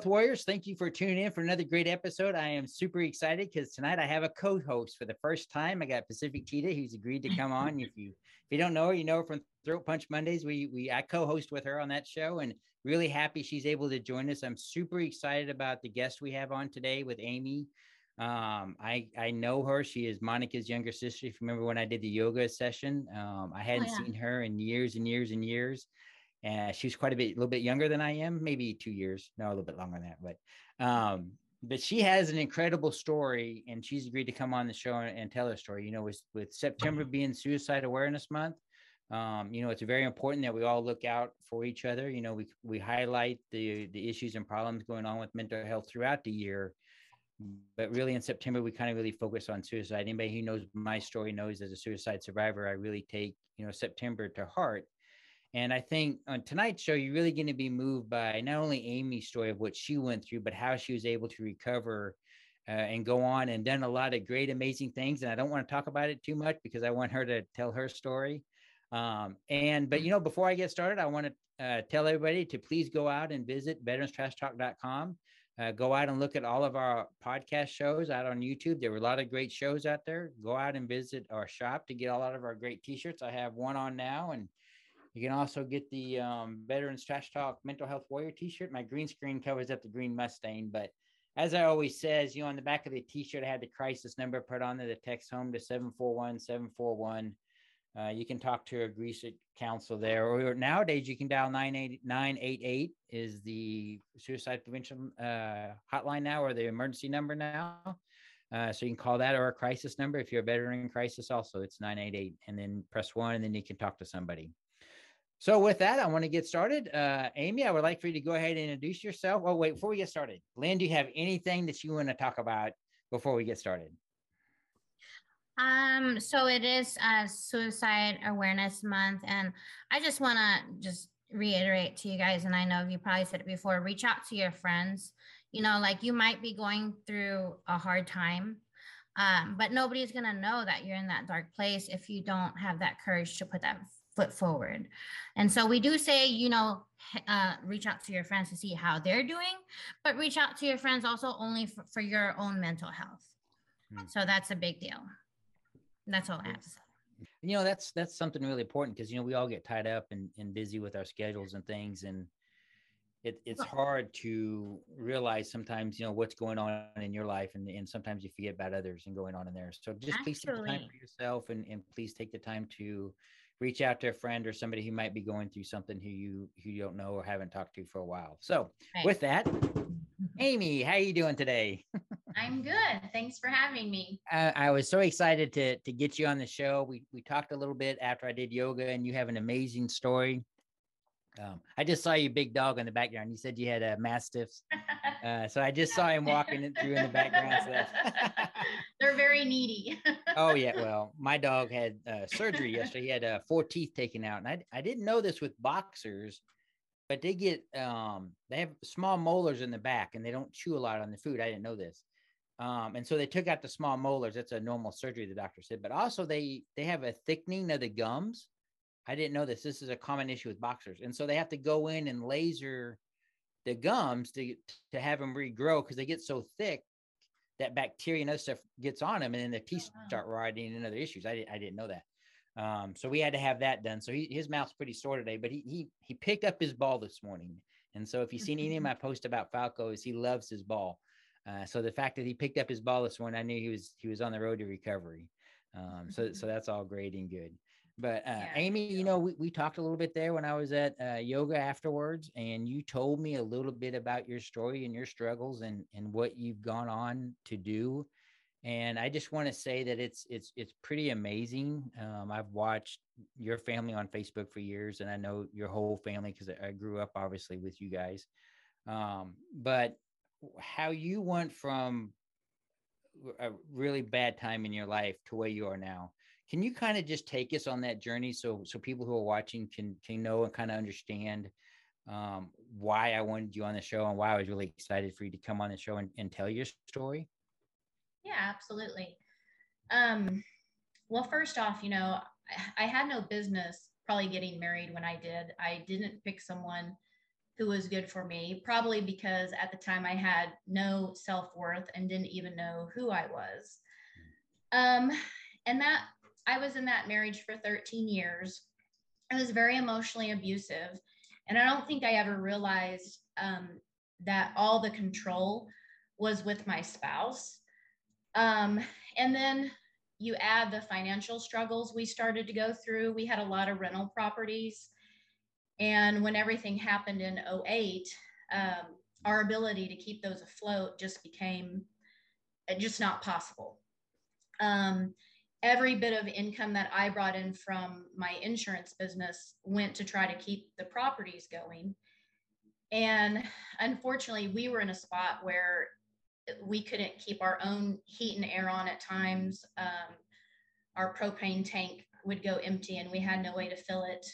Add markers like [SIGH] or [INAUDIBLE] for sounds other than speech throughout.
health warriors. Thank you for tuning in for another great episode. I am super excited because tonight I have a co-host for the first time. I got Pacific Tita, who's agreed to [LAUGHS] come on. if you if you don't know her, you know her from Throat Punch Mondays. We we I co-host with her on that show, and really happy she's able to join us. I'm super excited about the guest we have on today with Amy. Um, I I know her. She is Monica's younger sister. If you remember when I did the yoga session, um, I hadn't oh, yeah. seen her in years and years and years and she was quite a bit, a little bit younger than I am, maybe two years, no, a little bit longer than that, but, um, but she has an incredible story and she's agreed to come on the show and, and tell her story. You know, with, with September being Suicide Awareness Month, um, you know, it's very important that we all look out for each other. You know, we, we highlight the, the issues and problems going on with mental health throughout the year. But really in September, we kind of really focus on suicide. Anybody who knows my story knows as a suicide survivor, I really take, you know, September to heart and I think on tonight's show, you're really going to be moved by not only Amy's story of what she went through, but how she was able to recover uh, and go on and done a lot of great, amazing things. And I don't want to talk about it too much because I want her to tell her story. Um, and, but, you know, before I get started, I want to uh, tell everybody to please go out and visit veteranstrashtalk.com. Uh, go out and look at all of our podcast shows out on YouTube. There were a lot of great shows out there. Go out and visit our shop to get a lot of our great t-shirts. I have one on now and you can also get the um, Veterans Trash Talk Mental Health Warrior T-shirt. My green screen covers up the green Mustang, but as I always says, you know, on the back of the T-shirt, I had the crisis number put on there. The text home to seven four one seven four one. Uh, you can talk to a Greece council there, or nowadays you can dial 988 is the suicide prevention uh, hotline now, or the emergency number now. Uh, so you can call that or a crisis number if you're a veteran in crisis. Also, it's 988, and then press one, and then you can talk to somebody. So with that, I want to get started. Uh, Amy, I would like for you to go ahead and introduce yourself. Oh, wait, before we get started, Lynn, do you have anything that you want to talk about before we get started? Um, so it is uh, Suicide Awareness Month, and I just want to just reiterate to you guys, and I know you probably said it before, reach out to your friends. You know, like you might be going through a hard time, um, but nobody's gonna know that you're in that dark place if you don't have that courage to put that foot forward. And so we do say, you know, uh, reach out to your friends to see how they're doing, but reach out to your friends also only for, for your own mental health. Hmm. So that's a big deal. That's all I have to say. You know, that's that's something really important because you know we all get tied up and, and busy with our schedules and things, and it, it's hard to realize sometimes you know what's going on in your life and, and sometimes you forget about others and going on in there so just please take the time for yourself and, and please take the time to reach out to a friend or somebody who might be going through something who you who you don't know or haven't talked to for a while. So right. with that, [LAUGHS] Amy, how are you doing today? [LAUGHS] I'm good. Thanks for having me. Uh, I was so excited to to get you on the show. We we talked a little bit after I did yoga, and you have an amazing story. Um, I just saw your big dog in the background. You said you had a mastiffs, [LAUGHS] uh, so I just saw him walking through in the background. So They're very needy. [LAUGHS] oh yeah, well, my dog had uh, surgery yesterday. He had uh, four teeth taken out, and I I didn't know this with boxers, but they get um they have small molars in the back, and they don't chew a lot on the food. I didn't know this. Um, and so they took out the small molars. That's a normal surgery, the doctor said. But also they they have a thickening of the gums I didn't know this. This is a common issue with boxers. And so they have to go in and laser the gums to, to have them regrow because they get so thick that bacteria and other stuff gets on them and then the teeth oh, start rotting and other issues. I, didn't, I didn't know that. Um, so we had to have that done. So he, his mouth's pretty sore today, but he, he, he picked up his ball this morning. And so if you've seen any of my posts about Falco is he loves his ball. Uh, so the fact that he picked up his ball this morning, I knew he was, he was on the road to recovery. Um, so, so that's all great and good. But uh, yeah, Amy, you know, we, we talked a little bit there when I was at uh, yoga afterwards, and you told me a little bit about your story and your struggles and and what you've gone on to do. And I just want to say that it's it's it's pretty amazing. Um, I've watched your family on Facebook for years, and I know your whole family because I grew up obviously with you guys. Um, but how you went from a really bad time in your life to where you are now can you kind of just take us on that journey so so people who are watching can can know and kind of understand um, why I wanted you on the show and why I was really excited for you to come on the show and, and tell your story? Yeah, absolutely. Um, well, first off, you know, I, I had no business probably getting married when I did. I didn't pick someone who was good for me, probably because at the time I had no self worth and didn't even know who I was. Um, and that I was in that marriage for 13 years. It was very emotionally abusive. And I don't think I ever realized um, that all the control was with my spouse. Um, and then you add the financial struggles we started to go through. We had a lot of rental properties. And when everything happened in 08, um, our ability to keep those afloat just became uh, just not possible. Um, every bit of income that I brought in from my insurance business went to try to keep the properties going. And unfortunately, we were in a spot where we couldn't keep our own heat and air on at times. Um, our propane tank would go empty and we had no way to fill it.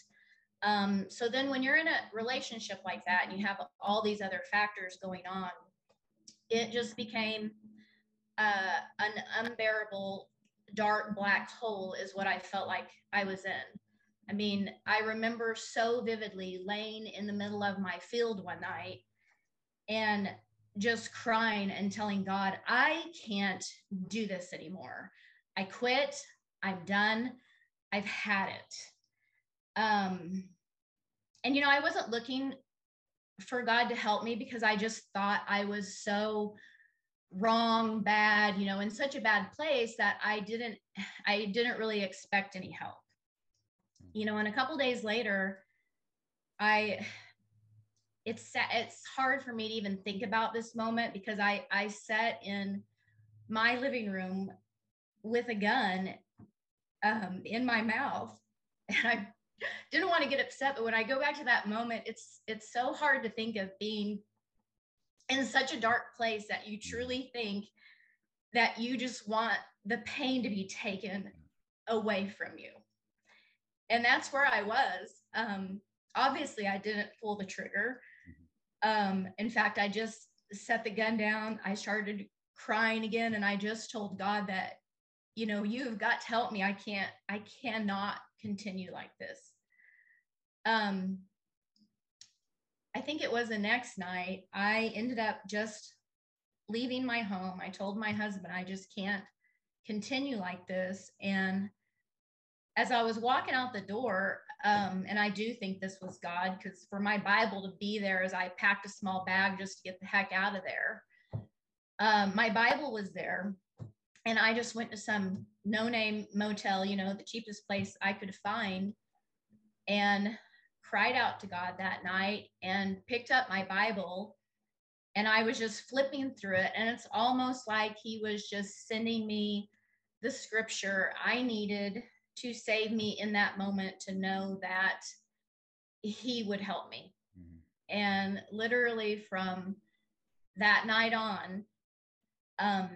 Um, so then when you're in a relationship like that and you have all these other factors going on, it just became uh, an unbearable dark black hole is what I felt like I was in. I mean, I remember so vividly laying in the middle of my field one night and just crying and telling God, I can't do this anymore. I quit. I'm done. I've had it. Um, and, you know, I wasn't looking for God to help me because I just thought I was so wrong, bad, you know, in such a bad place that I didn't, [SIGHS] I didn't really expect any help. You know, and a couple days later, I [SIGHS] it's it's hard for me to even think about this moment because I I sat in my living room with a gun um, in my mouth, [LAUGHS] and I didn't want to get upset. But when I go back to that moment, it's it's so hard to think of being in such a dark place that you truly think that you just want the pain to be taken away from you. And that's where I was. Um, obviously, I didn't pull the trigger. Um, in fact, I just set the gun down. I started crying again, and I just told God that, you know, you have got to help me. I can't, I cannot continue like this. Um, I think it was the next night, I ended up just leaving my home. I told my husband, I just can't continue like this. And as I was walking out the door, um, and I do think this was God, because for my Bible to be there as I packed a small bag just to get the heck out of there, um, my Bible was there. And I just went to some no name motel, you know, the cheapest place I could find, and cried out to God that night and picked up my Bible. And I was just flipping through it. And it's almost like He was just sending me the scripture I needed to save me in that moment to know that he would help me. Mm-hmm. And literally from that night on, um,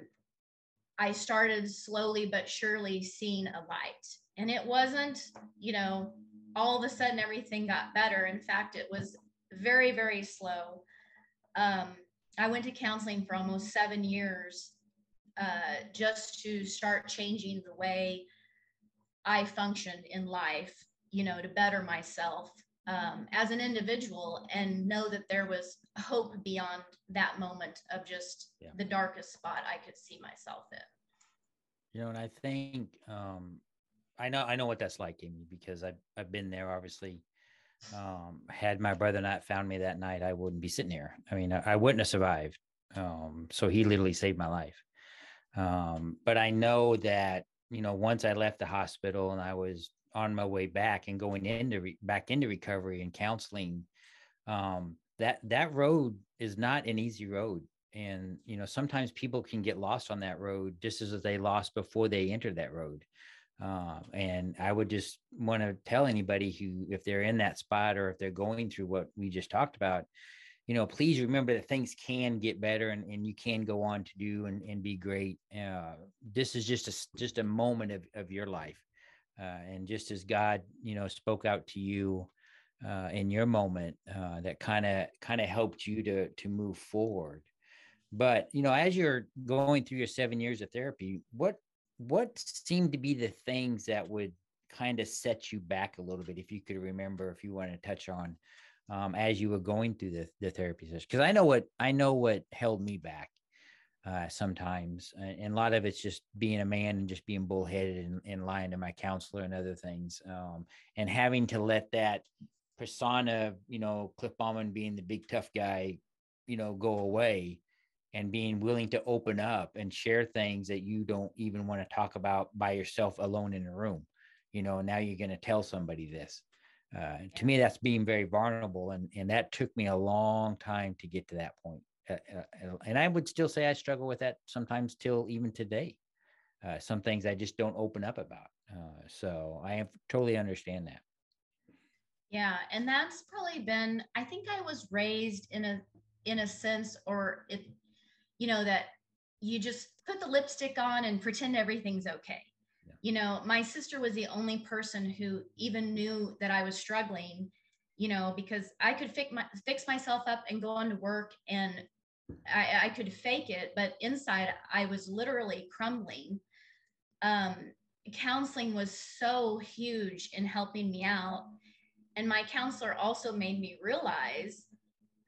I started slowly but surely seeing a light. And it wasn't, you know, all of a sudden everything got better. In fact, it was very, very slow. Um, I went to counseling for almost seven years uh, just to start changing the way I functioned in life, you know, to better myself um, as an individual and know that there was hope beyond that moment of just yeah. the darkest spot I could see myself in. You know, and I think um, I know I know what that's like, Amy, because I've I've been there. Obviously, um, had my brother not found me that night, I wouldn't be sitting here. I mean, I, I wouldn't have survived. Um, so he literally saved my life. Um, but I know that you know, once I left the hospital and I was on my way back and going into re- back into recovery and counseling, um, that that road is not an easy road. And you know, sometimes people can get lost on that road just as they lost before they entered that road. Um, and I would just want to tell anybody who, if they're in that spot or if they're going through what we just talked about, you know, please remember that things can get better and, and you can go on to do and, and be great. Uh, this is just a, just a moment of, of your life. Uh, and just as God, you know, spoke out to you uh, in your moment, uh, that kind of, kind of helped you to, to move forward. But, you know, as you're going through your seven years of therapy, what, what seemed to be the things that would kind of set you back a little bit? If you could remember, if you want to touch on, um, as you were going through the, the therapy session because i know what i know what held me back uh, sometimes and a lot of it's just being a man and just being bullheaded and, and lying to my counselor and other things um, and having to let that persona you know cliff bauman being the big tough guy you know go away and being willing to open up and share things that you don't even want to talk about by yourself alone in a room you know now you're going to tell somebody this. Uh, to me that's being very vulnerable and and that took me a long time to get to that point uh, uh, and i would still say i struggle with that sometimes till even today. Uh, some things i just don't open up about uh, so i totally understand that. Yeah and that's probably been i think i was raised in a in a sense or it you know that you just put the lipstick on and pretend everything's okay. You know my sister was the only person who even knew that i was struggling you know because i could fix, my, fix myself up and go on to work and I, I could fake it but inside i was literally crumbling. Um, counseling was so huge in helping me out. And my counselor also made me realize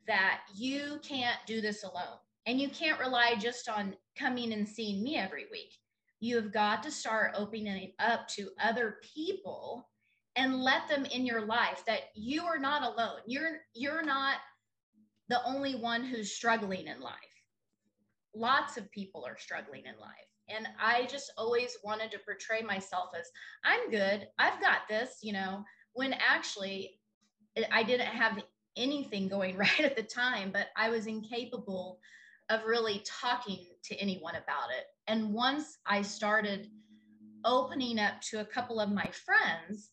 that you can't do this alone and you can't rely just on coming and seeing me every week. You have got to start opening up to other people and let them in your life that you are not alone. You're you're not the only one who's struggling in life. Lots of people are struggling in life. And i just always wanted to portray myself as i'm good. I've got this you know when actually i didn't have anything going [LAUGHS] right at the time but i was incapable of really talking to anyone about it. And once I started opening up to a couple of my friends,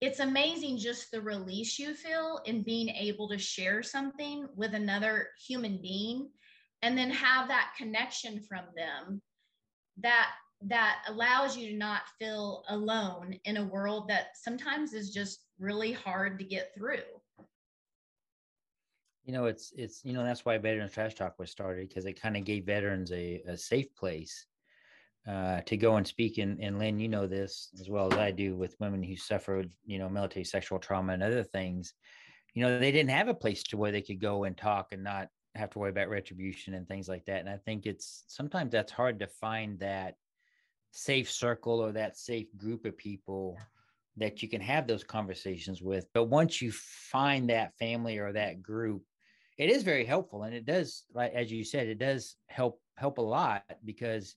it's amazing just the release you feel in being able to share something with another human being and then have that connection from them that that allows you to not feel alone in a world that sometimes is just really hard to get through you know it's it's you know that's why veterans trash talk was started because it kind of gave veterans a, a safe place uh, to go and speak and, and lynn you know this as well as i do with women who suffered you know military sexual trauma and other things. You know they didn't have a place to where they could go and talk and not have to worry about retribution and things like that and i think it's sometimes that's hard to find that safe circle or that safe group of people that you can have those conversations with but once you find that family or that group it is very helpful and it does like as you said it does help help a lot because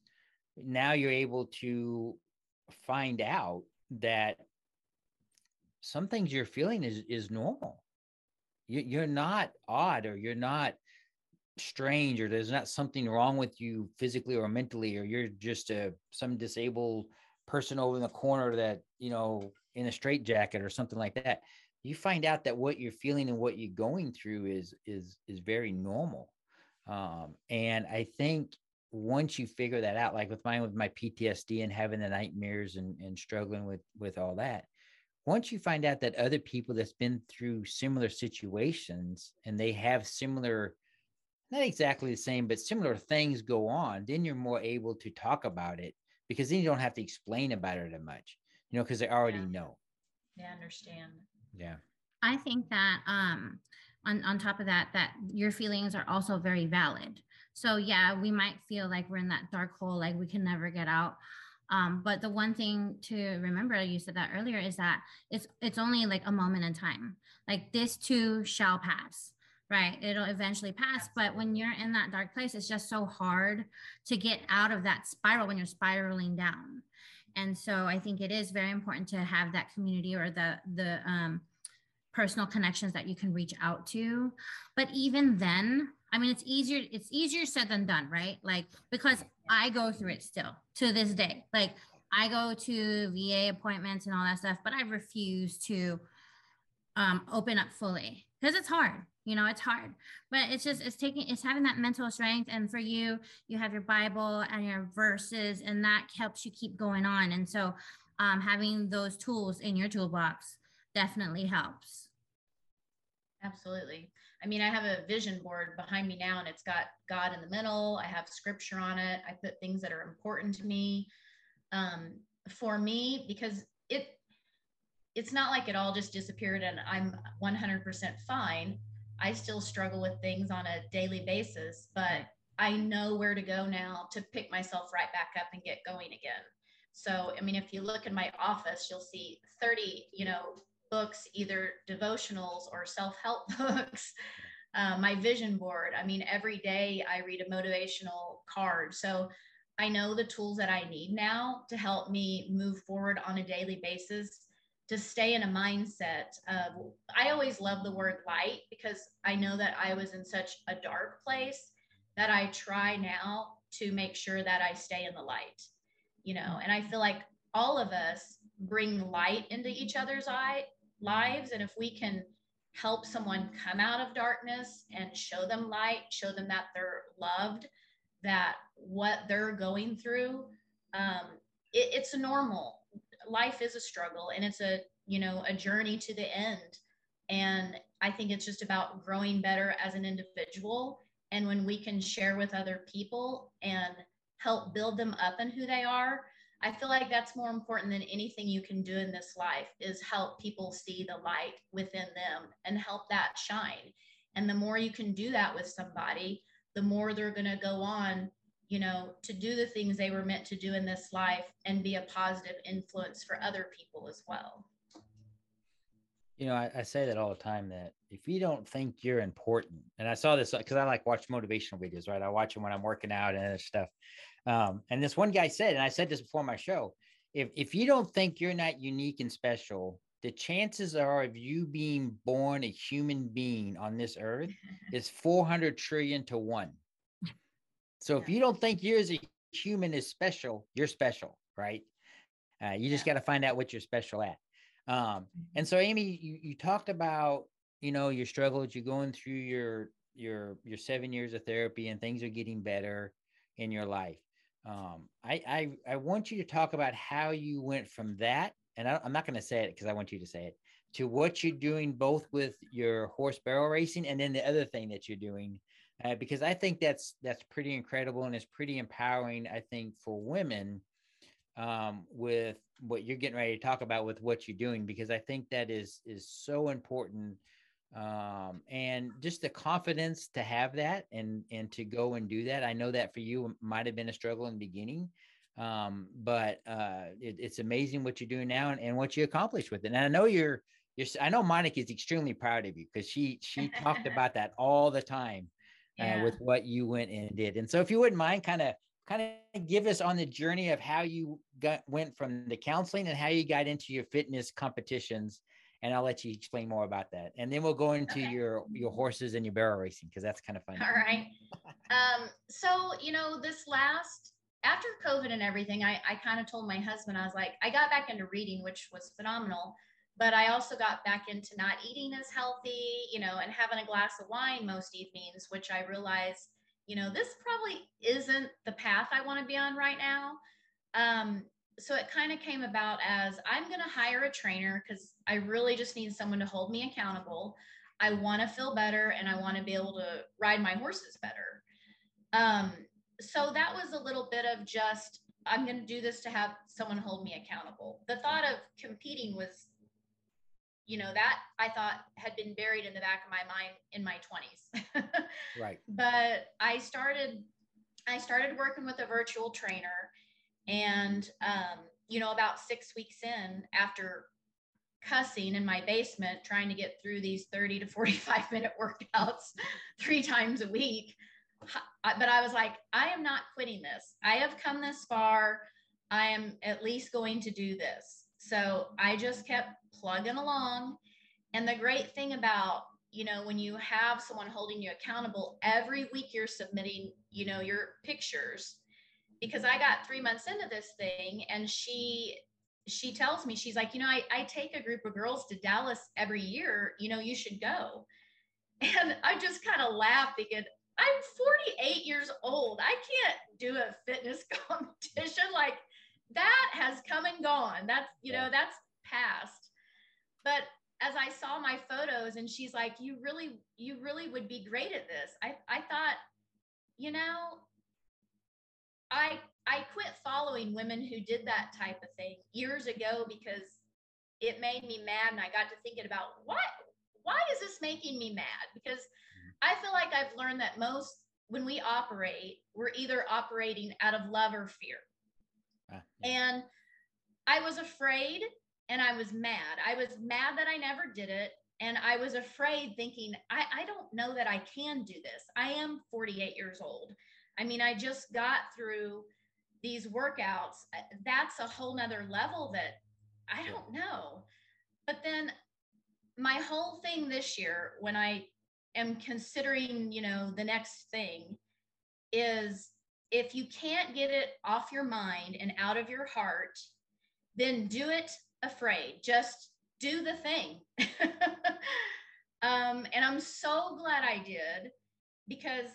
now you're able to find out that some things you're feeling is is normal. You, are not odd or you're not strange or there's not something wrong with you physically or mentally or you're just a some disabled person over in the corner that you know in a straitjacket or something like that you find out that what you're feeling and what you're going through is is is very normal. Um, and i think once you figure that out like with mine with my ptsd and having the nightmares and, and struggling with with all that once you find out that other people that's been through similar situations and they have similar not exactly the same but similar things go on then you're more able to talk about it because then you don't have to explain about it as much you know because they already yeah. know. They understand yeah. I think that um on, on top of that that your feelings are also very valid. So yeah we might feel like we're in that dark hole like we can never get out. Um, but the one thing to remember you said that earlier is that it's it's only like a moment in time. Like this too shall pass right? It'll eventually pass but when you're in that dark place it's just so hard to get out of that spiral when you're spiraling down. And so i think it is very important to have that community or the the um, personal connections that you can reach out to. But even then i mean it's easier it's easier said than done right? Like because i go through it still to this day. Like i go to va appointments and all that stuff but i refuse to um, open up fully because it's hard you know it's hard. But it's just it's taking it's having that mental strength. And for you you have your bible and your verses and that helps you keep going on. And so um, having those tools in your toolbox definitely helps. Absolutely. I mean i have a vision board behind me now and it's got god in the middle. I have scripture on it. I put things that are important to me. Um, for me because it it's not like it all just disappeared and I'm 100% fine. I still struggle with things on a daily basis, but I know where to go now to pick myself right back up and get going again. So, I mean, if you look in my office, you'll see 30, you know, books, either devotionals or self help [LAUGHS] books. Uh, my vision board. I mean, every day I read a motivational card. So I know the tools that I need now to help me move forward on a daily basis to stay in a mindset of, I always love the word light because I know that I was in such a dark place that I try now to make sure that I stay in the light, you know, and I feel like all of us bring light into each other's eye, lives. And if we can help someone come out of darkness and show them light, show them that they're loved, that what they're going through, um, it, it's normal. Life is a struggle and it's a, you know, a journey to the end. And I think it's just about growing better as an individual. And when we can share with other people and help build them up in who they are, I feel like that's more important than anything you can do in this life is help people see the light within them and help that shine. And the more you can do that with somebody, the more they're going to go on, you know, to do the things they were meant to do in this life and be a positive influence for other people as well. You know, I, I say that all the time that if you don't think you're important, and I saw this because I like watch motivational videos, right? I watch them when I'm working out and other stuff. Um, and this one guy said, and I said this before my show, if if you don't think you're not unique and special, the chances are of you being born a human being on this earth [LAUGHS] is 400 trillion to one. So if you don't think you as a human is special, you're special, right? Uh, you just got to find out what you're special at. Um, and so, Amy, you, you talked about you know your struggles. You're going through your your your seven years of therapy, and things are getting better in your life. Um, I, I I want you to talk about how you went from that, and I, am not going to say it because I want you to say it, to what you're doing both with your horse barrel racing and then the other thing that you're doing, uh, because I think that's that's pretty incredible and it's pretty empowering. I think for women, um, with what you're getting ready to talk about with what you're doing, because I think that is is so important um, and just the confidence to have that and and to go and do that. I know that for you might have been a struggle in the beginning, um, but uh, it, it's amazing what you're doing now and, and what you accomplished with it. And I know you're you're. I know Monica is extremely proud of you because she she talked [LAUGHS] about that all the time uh, with what you went and did. And so, if you wouldn't mind, kind of kind of give us on the journey of how you got went from the counseling and how you got into your fitness competitions and I'll let you explain more about that. And then we'll go into okay. your your horses and your barrel racing because that's kind of fun. All right. um, so you know, this last after COVID and everything, I, I kind of told my husband, I was like, I got back into reading, which was phenomenal, but I also got back into not eating as healthy, you know, and having a glass of wine most evenings, which I realized, you know, this probably isn't the path I want to be on right now. Um, so it kind of came about as I'm going to hire a trainer because I really just need someone to hold me accountable. I want to feel better and I want to be able to ride my horses better. Um, so that was a little bit of just, I'm going to do this to have someone hold me accountable. The thought of competing was, you know, that I thought had been buried in the back of my mind in my 20s. [LAUGHS] right. But I started, I started working with a virtual trainer and, um, you know, about six weeks in, after cussing in my basement, trying to get through these 30 to 45 [LAUGHS] minute workouts [LAUGHS] three times a week. But I was like, I am not quitting this. I have come this far. I am at least going to do this. So I just kept plugging along. And the great thing about, you know, when you have someone holding you accountable, every week you're submitting, you know, your pictures because I got three months into this thing and she she tells me she's like you know I, I take a group of girls to dallas every year. You know you should go. [LAUGHS] And i just kind of laugh thinking i'm 48 years old. I can't do a fitness [LAUGHS] competition. Like that has come and gone. That's you know that's past. But as i saw my photos and she's like you really you really would be great at this. I i thought you know I I quit following women who did that type of thing years ago because it made me mad. And I got to thinking about what, why is this making me mad? Because mm-hmm. I feel like I've learned that most when we operate, we're either operating out of love or fear. Ah, yeah. And I was afraid and I was mad. I was mad that I never did it. And I was afraid, thinking, I, I don't know that I can do this. I am 48 years old. I mean, I just got through these workouts. Uh, that's a whole nother level that I don't know. But then my whole thing this year, when I am considering, you know, the next thing is if you can't get it off your mind and out of your heart, then do it afraid. Just do the thing. [LAUGHS] um, and I'm so glad I did because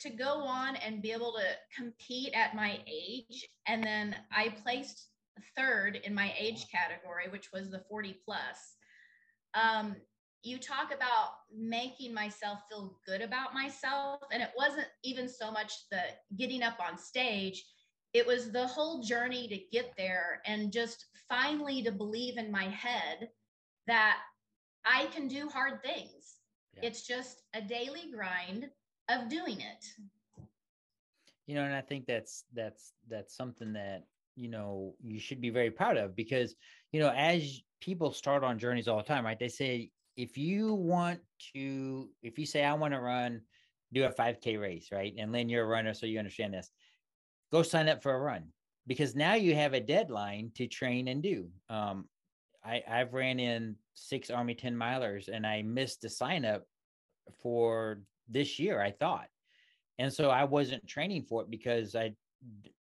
to go on and be able to compete at my age, and then I placed third in my age category, which was the 40 plus. Um, you talk about making myself feel good about myself, and it wasn't even so much the getting up on stage it was the whole journey to get there and just finally to believe in my head that I can do hard things. Yeah. It's just a daily grind of doing it. You know, and I think that's that's that's something that you know you should be very proud of because you know as people start on journeys all the time, right? They say if you want to, if you say I want to run, do a 5K race, right? And Lynn, you're a runner, so you understand this go sign up for a run because now you have a deadline to train and do. Um, I, I've ran in six Army 10 milers and I missed the sign up for this year, I thought. And so I wasn't training for it because I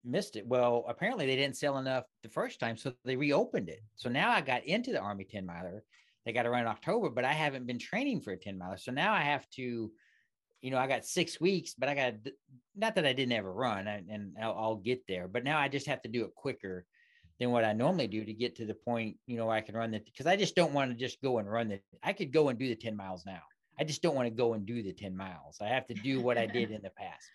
missed it. Well, apparently they didn't sell enough the first time, so they reopened it. So now I got into the Army 10 miler. They got to run in October, but I haven't been training for a 10 miler. So now I have to you know, I got six weeks, but I got not that I didn't ever run, and I'll, I'll, get there. But now I just have to do it quicker than what I normally do to get to the point, you know, I can run it because I just don't want to just go and run it. I could go and do the ten miles now. I just don't want to go and do the ten miles. I have to do what I did in the past. [LAUGHS]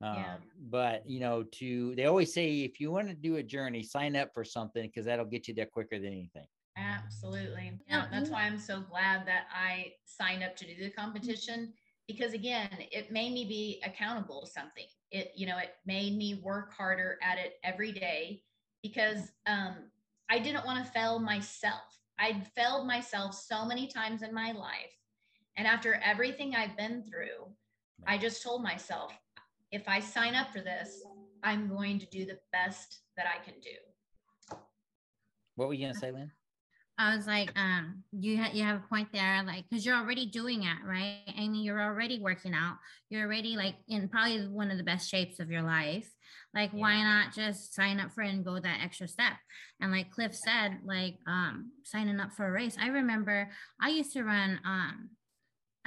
Yeah. Um, but you know, to they always say if you want to do a journey, sign up for something because that'll get you there quicker than anything. Absolutely. Yeah, that's why I'm so glad that I signed up to do the competition because again it made me be accountable to something it you know it made me work harder at it every day because um, i didn't want to fail myself i'd failed myself so many times in my life and after everything i've been through i just told myself if i sign up for this i'm going to do the best that i can do what were you going to say lynn I was like, um, you ha- you have a point there, like, because you're already doing it, right? I mean, you're already working out. You're already like in probably one of the best shapes of your life. Like, yeah. why not just sign up for it and go that extra step? And like Cliff said, like, um, signing up for a race. I remember I used to run um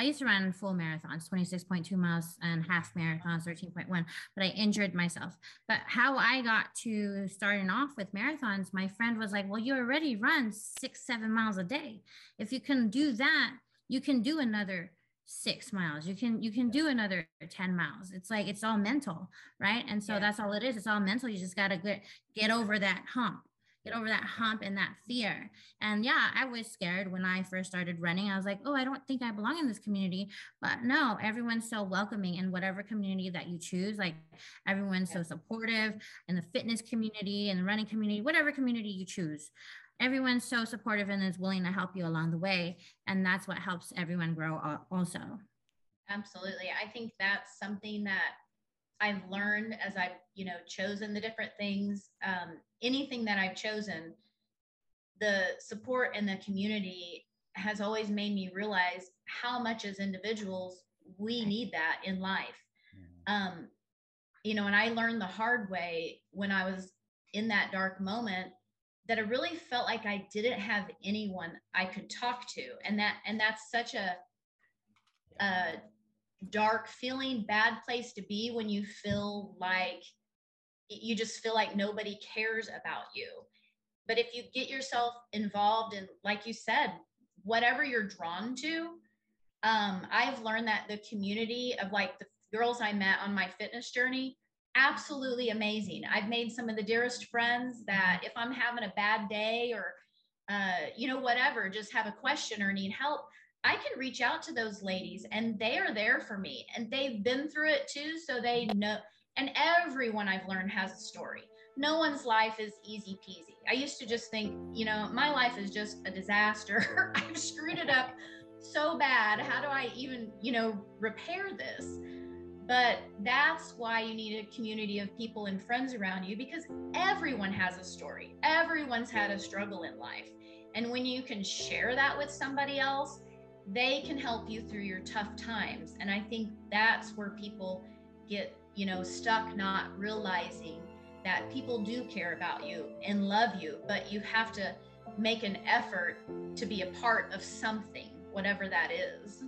I used to run full marathons, 26.2 miles and half marathons, 13.1, but I injured myself. But how I got to starting off with marathons, my friend was like, Well, you already run six, seven miles a day. If you can do that, you can do another six miles. You can you can do another 10 miles. It's like it's all mental right? And so yeah. that's all it is. It's all mental. You just got to get get over that hump get over that hump and that fear. And yeah, I was scared when I first started running. I was like, oh, I don't think I belong in this community. But no, everyone's so welcoming in whatever community that you choose. Like everyone's so supportive in the fitness community and the running community, whatever community you choose. Everyone's so supportive and is willing to help you along the way. And that's what helps everyone grow also. Absolutely. I think that's something that I've learned as I've, you know, chosen the different things, um, anything that I've chosen, the support and the community has always made me realize how much as individuals we need that in life. Um, you know, and I learned the hard way when I was in that dark moment that I really felt like I didn't have anyone I could talk to. And that, and that's such a, a dark feeling, bad place to be when you feel like you just feel like nobody cares about you. But if you get yourself involved in, like you said, whatever you're drawn to, um, I've learned that the community of like the girls I met on my fitness journey, absolutely amazing. I've made some of the dearest friends that if I'm having a bad day or uh, you know, whatever, just have a question or need help, I can reach out to those ladies and they are there for me and they've been through it too. So they know, and everyone I've learned has a story. No one's life is easy peasy. I used to just think, you know, my life is just a disaster. [LAUGHS] I've screwed it up so bad. How do I even, you know, repair this? But that's why you need a community of people and friends around you because everyone has a story. Everyone's had a struggle in life. And when you can share that with somebody else, they can help you through your tough times. And I think that's where people get, you know, stuck not realizing that people do care about you and love you, but you have to make an effort to be a part of something, whatever that is.